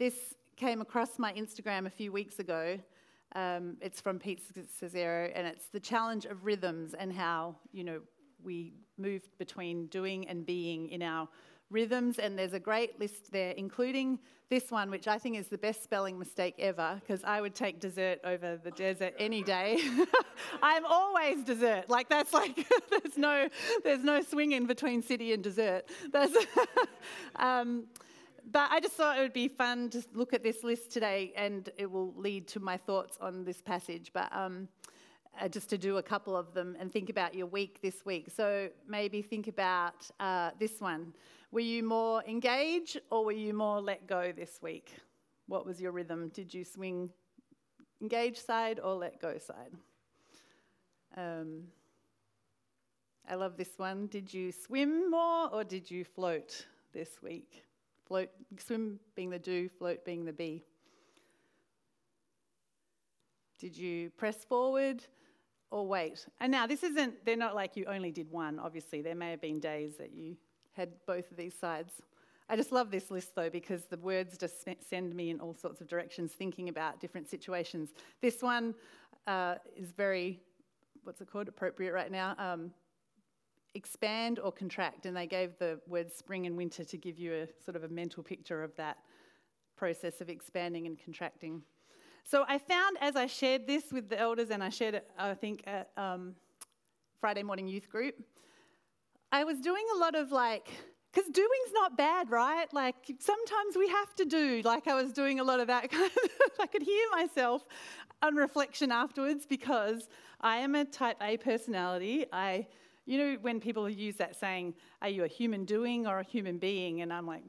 this came across my Instagram a few weeks ago. Um, it's from Pete Scazzero, and it's the challenge of rhythms and how, you know, we moved between doing and being in our rhythms. And there's a great list there, including this one, which I think is the best spelling mistake ever, because I would take dessert over the desert any day. I'm always dessert. Like that's like there's no there's no swinging between city and dessert. That's um, but I just thought it would be fun to look at this list today, and it will lead to my thoughts on this passage. But um, uh, just to do a couple of them and think about your week this week. So maybe think about uh, this one. Were you more engage or were you more let go this week? What was your rhythm? Did you swing engage side or let go side? Um, I love this one. Did you swim more or did you float this week? Float, swim being the do, float being the be. Did you press forward or wait? And now, this isn't, they're not like you only did one, obviously. There may have been days that you had both of these sides. I just love this list though because the words just send me in all sorts of directions thinking about different situations. This one uh, is very, what's it called, appropriate right now. Um, expand or contract, and they gave the words spring and winter to give you a sort of a mental picture of that process of expanding and contracting. So I found as I shared this with the elders, and I shared it, I think, at um, Friday morning youth group, I was doing a lot of like, because doing's not bad, right? Like sometimes we have to do. Like I was doing a lot of that kind of, I could hear myself on reflection afterwards because I am a type A personality. I you know, when people use that saying, Are you a human doing or a human being? And I'm like,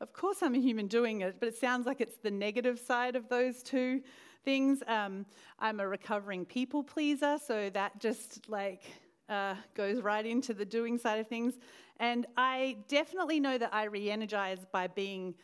Of course I'm a human doing it, but it sounds like it's the negative side of those two things. Um, I'm a recovering people pleaser, so that just like uh, goes right into the doing side of things. And I definitely know that I re energize by being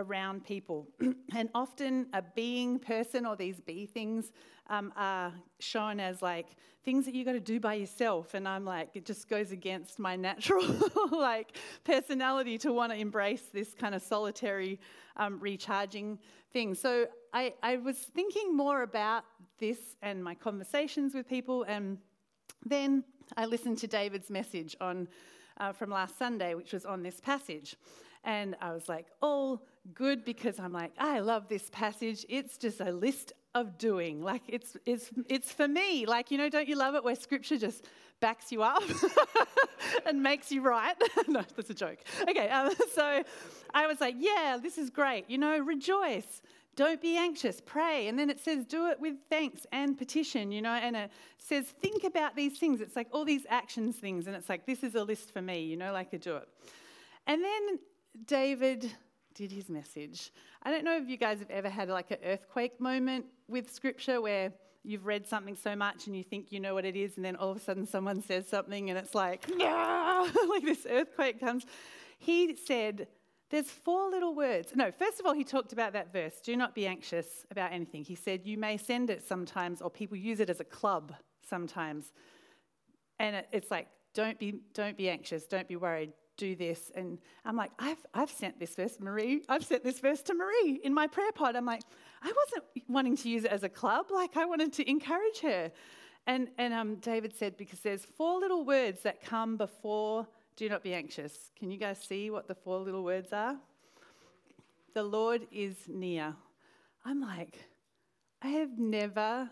around people. and often a being person or these be things um, are shown as like things that you got to do by yourself. And I'm like, it just goes against my natural like personality to want to embrace this kind of solitary um, recharging thing. So I, I was thinking more about this and my conversations with people. And then I listened to David's message on uh, from last Sunday, which was on this passage. And I was like, all good because I'm like, I love this passage. It's just a list of doing. Like it's it's it's for me. Like, you know, don't you love it where scripture just backs you up and makes you right? no, that's a joke. Okay, um, so I was like, yeah, this is great. You know, rejoice. Don't be anxious, pray. And then it says, do it with thanks and petition, you know, and it says, think about these things. It's like all these actions things, and it's like, this is a list for me, you know, like I do it. And then David did his message. I don't know if you guys have ever had like an earthquake moment with scripture where you've read something so much and you think you know what it is, and then all of a sudden someone says something and it's like, like this earthquake comes. He said, There's four little words. No, first of all, he talked about that verse do not be anxious about anything. He said, You may send it sometimes, or people use it as a club sometimes. And it's like, don't be, don't be anxious, don't be worried, do this. And I'm like, I've, I've sent this verse, Marie, I've sent this verse to Marie in my prayer pod. I'm like, I wasn't wanting to use it as a club, like I wanted to encourage her. And, and um, David said, because there's four little words that come before do not be anxious. Can you guys see what the four little words are? The Lord is near. I'm like, I have never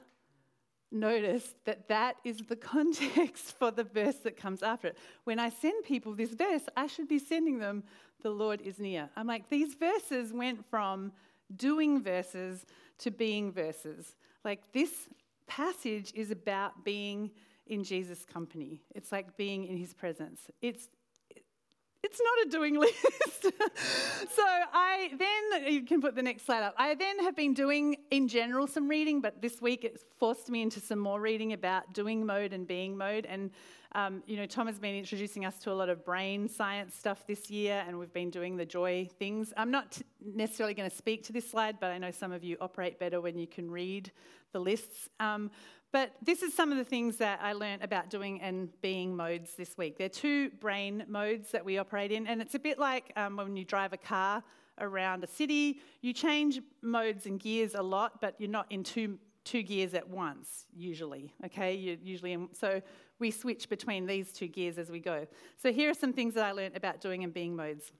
notice that that is the context for the verse that comes after it. When I send people this verse, I should be sending them, the Lord is near. I'm like, these verses went from doing verses to being verses. Like, this passage is about being in Jesus' company, it's like being in his presence. It's it's not a doing list. so I then, you can put the next slide up. I then have been doing, in general, some reading, but this week it's forced me into some more reading about doing mode and being mode. And, um, you know, Tom has been introducing us to a lot of brain science stuff this year, and we've been doing the joy things. I'm not necessarily going to speak to this slide, but I know some of you operate better when you can read the lists. Um, but this is some of the things that I learned about doing and being modes this week. There are two brain modes that we operate in, and it's a bit like um, when you drive a car around a city, you change modes and gears a lot, but you're not in two, two gears at once, usually. Okay, you're usually in, so we switch between these two gears as we go. So here are some things that I learned about doing and being modes.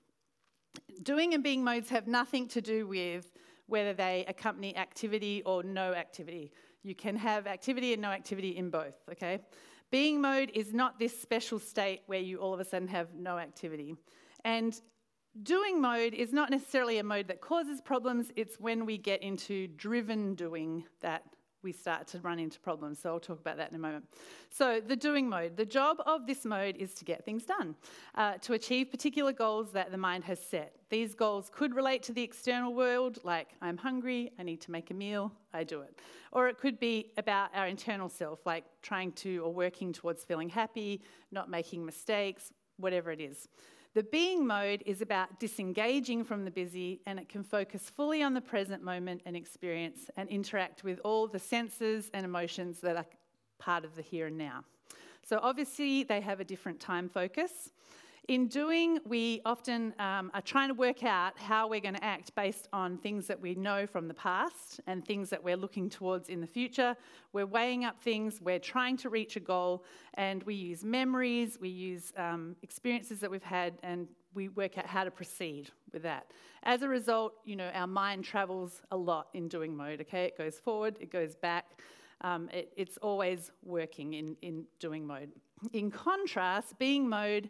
Doing and being modes have nothing to do with whether they accompany activity or no activity. You can have activity and no activity in both, okay? Being mode is not this special state where you all of a sudden have no activity. And doing mode is not necessarily a mode that causes problems, it's when we get into driven doing that we start to run into problems. So I'll talk about that in a moment. So, the doing mode. The job of this mode is to get things done, uh, to achieve particular goals that the mind has set. These goals could relate to the external world, like I'm hungry, I need to make a meal, I do it. Or it could be about our internal self, like trying to or working towards feeling happy, not making mistakes, whatever it is. The being mode is about disengaging from the busy and it can focus fully on the present moment and experience and interact with all the senses and emotions that are part of the here and now. So, obviously, they have a different time focus. In doing, we often um, are trying to work out how we're going to act based on things that we know from the past and things that we're looking towards in the future. We're weighing up things, we're trying to reach a goal, and we use memories, we use um, experiences that we've had, and we work out how to proceed with that. As a result, you know, our mind travels a lot in doing mode, okay? It goes forward, it goes back. Um, it, it's always working in, in doing mode. In contrast, being mode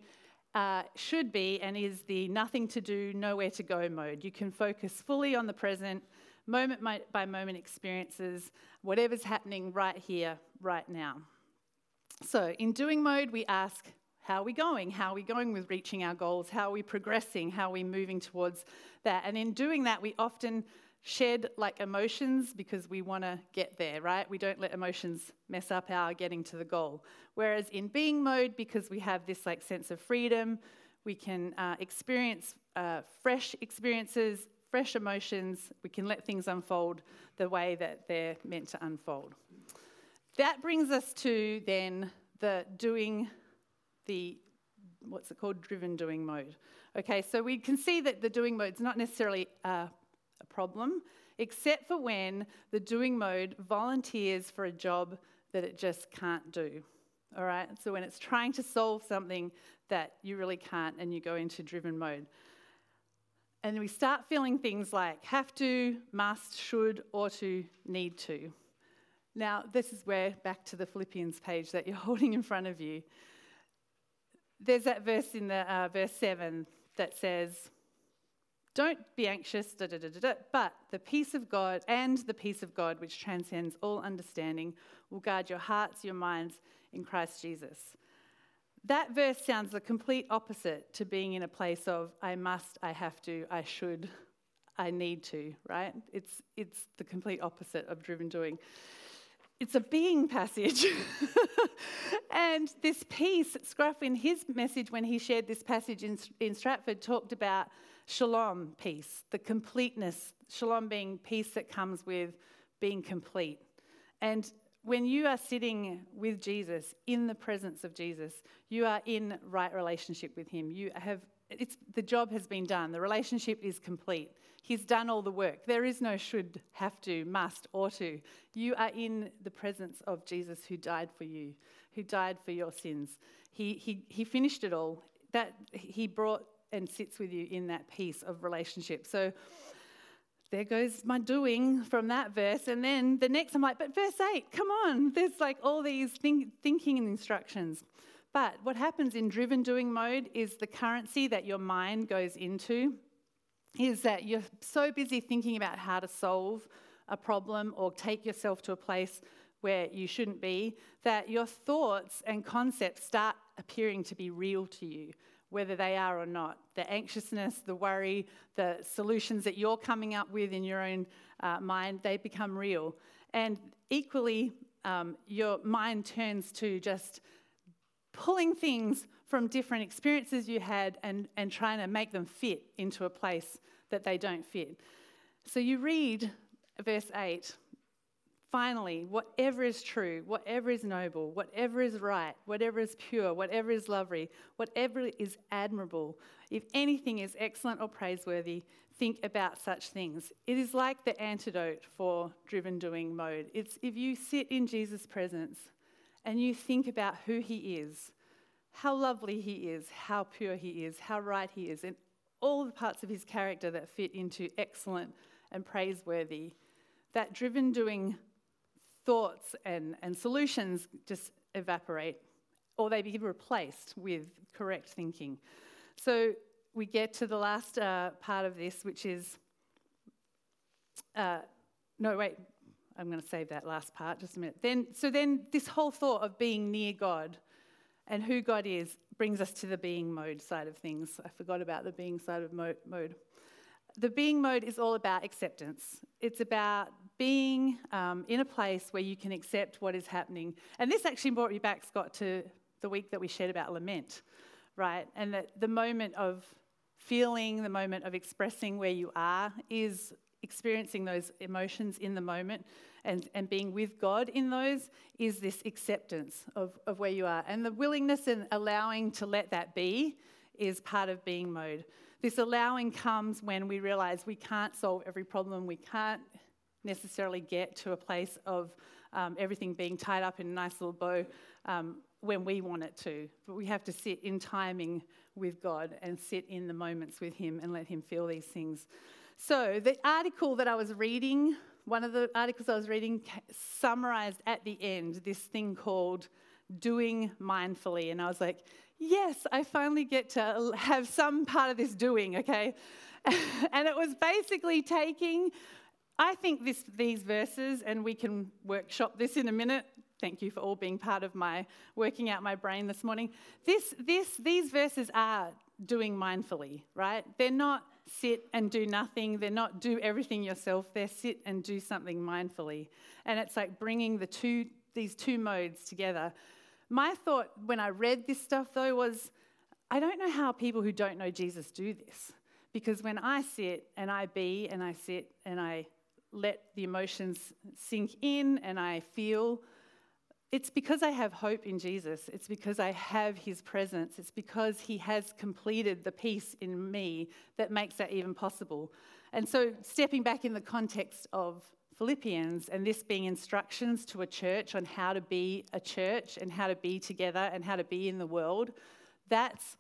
uh, should be and is the nothing to do, nowhere to go mode. You can focus fully on the present, moment by moment experiences, whatever's happening right here, right now. So, in doing mode, we ask, how are we going? How are we going with reaching our goals? How are we progressing? How are we moving towards that? And in doing that, we often shed like emotions because we want to get there, right? We don't let emotions mess up our getting to the goal. Whereas in being mode, because we have this like sense of freedom, we can uh, experience uh, fresh experiences, fresh emotions. We can let things unfold the way that they're meant to unfold. That brings us to then the doing the what's it called driven doing mode. Okay, so we can see that the doing mode is not necessarily uh, a problem, except for when the doing mode volunteers for a job that it just can't do. All right? So when it's trying to solve something that you really can't and you go into driven mode. And we start feeling things like have to, must, should, ought to, need to. Now, this is where, back to the Philippians page that you're holding in front of you. There's that verse in the uh, verse 7 that says, don't be anxious, da, da, da, but the peace of God and the peace of God, which transcends all understanding, will guard your hearts, your minds in Christ Jesus. That verse sounds the complete opposite to being in a place of I must, I have to, I should, I need to, right? It's, it's the complete opposite of driven doing. It's a being passage. and this peace, Scruff, in his message when he shared this passage in, in Stratford, talked about shalom, peace, the completeness, shalom being peace that comes with being complete. And when you are sitting with Jesus, in the presence of Jesus, you are in right relationship with him. You have it's the job has been done. The relationship is complete. He's done all the work. There is no should, have to, must, or to. You are in the presence of Jesus who died for you, who died for your sins. He, he, he finished it all. That he brought and sits with you in that piece of relationship. So there goes my doing from that verse. And then the next, I'm like, but verse 8, come on. There's like all these think, thinking instructions. But what happens in driven doing mode is the currency that your mind goes into is that you're so busy thinking about how to solve a problem or take yourself to a place where you shouldn't be that your thoughts and concepts start appearing to be real to you whether they are or not. The anxiousness, the worry, the solutions that you're coming up with in your own uh, mind, they become real. And equally, um, your mind turns to just pulling things from different experiences you had and, and trying to make them fit into a place that they don't fit. So you read verse 8 Finally, whatever is true, whatever is noble, whatever is right, whatever is pure, whatever is lovely, whatever is admirable, if anything is excellent or praiseworthy, think about such things. It is like the antidote for driven doing mode. It's if you sit in Jesus' presence and you think about who he is, how lovely he is, how pure he is, how right he is, and all the parts of his character that fit into excellent and praiseworthy, that driven doing thoughts and, and solutions just evaporate or they be replaced with correct thinking. So we get to the last uh, part of this, which is uh, no, wait, I'm going to save that last part just a minute. Then, so then this whole thought of being near God and who God is brings us to the being mode side of things. I forgot about the being side of mode. The being mode is all about acceptance. It's about being um, in a place where you can accept what is happening. And this actually brought me back, Scott, to the week that we shared about lament, right? And that the moment of feeling, the moment of expressing where you are, is experiencing those emotions in the moment and, and being with God in those is this acceptance of, of where you are. And the willingness and allowing to let that be is part of being mode. This allowing comes when we realize we can't solve every problem, we can't necessarily get to a place of um, everything being tied up in a nice little bow um, when we want it to. But we have to sit in timing with God and sit in the moments with Him and let Him feel these things. So, the article that I was reading, one of the articles I was reading, summarized at the end this thing called doing mindfully. And I was like, yes, I finally get to have some part of this doing, okay? and it was basically taking I think this, these verses, and we can workshop this in a minute. Thank you for all being part of my working out my brain this morning. This, this, these verses are doing mindfully, right? They're not sit and do nothing. They're not do everything yourself. They're sit and do something mindfully. And it's like bringing the two, these two modes together. My thought when I read this stuff, though, was I don't know how people who don't know Jesus do this. Because when I sit and I be and I sit and I let the emotions sink in and I feel. It's because I have hope in Jesus. It's because I have his presence. It's because he has completed the peace in me that makes that even possible. And so, stepping back in the context of Philippians and this being instructions to a church on how to be a church and how to be together and how to be in the world, that's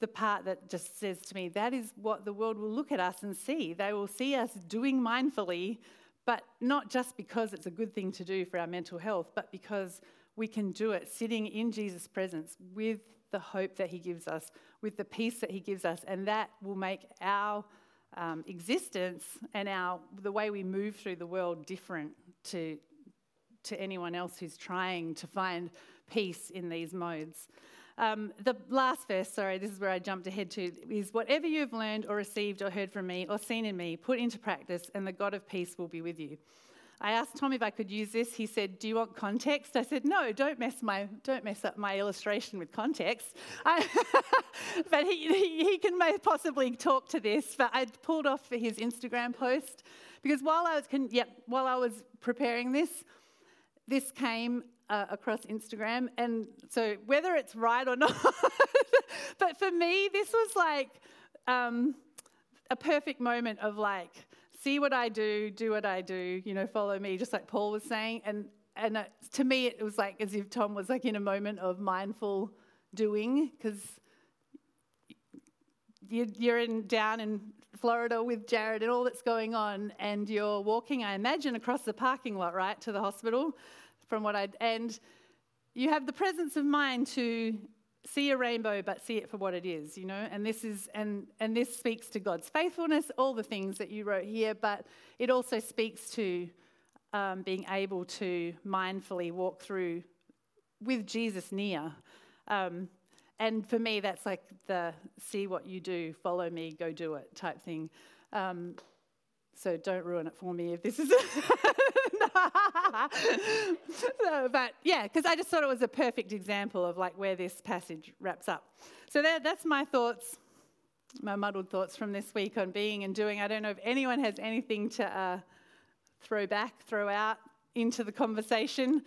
the part that just says to me, that is what the world will look at us and see. They will see us doing mindfully, but not just because it's a good thing to do for our mental health, but because we can do it sitting in Jesus' presence with the hope that He gives us, with the peace that He gives us, and that will make our um, existence and our the way we move through the world different to to anyone else who's trying to find peace in these modes. Um, the last verse, sorry, this is where I jumped ahead to, is whatever you have learned or received or heard from me or seen in me, put into practice, and the God of peace will be with you. I asked Tom if I could use this. He said, "Do you want context?" I said, "No, don't mess my don't mess up my illustration with context." I, but he, he, he can possibly talk to this. But I pulled off for his Instagram post because while I was yep, while I was preparing this, this came uh, across Instagram. And so, whether it's right or not, but for me, this was like um, a perfect moment of like, see what I do, do what I do, you know, follow me, just like Paul was saying. And and uh, to me, it was like as if Tom was like in a moment of mindful doing because you're in down in Florida with Jared and all that's going on, and you're walking, I imagine, across the parking lot, right, to the hospital from what I and you have the presence of mind to see a rainbow but see it for what it is you know? And this is and and this speaks to god's faithfulness all the things that you wrote here but it also speaks to um, being able to mindfully walk through with jesus near. Um, and for me that's like the see what you do follow me go do it type thing. Um, so don't ruin it for me if this is so, but yeah, because I just thought it was a perfect example of like where this passage wraps up. So that, that's my thoughts, my muddled thoughts from this week on being and doing. I don't know if anyone has anything to uh, throw back, throw out, into the conversation.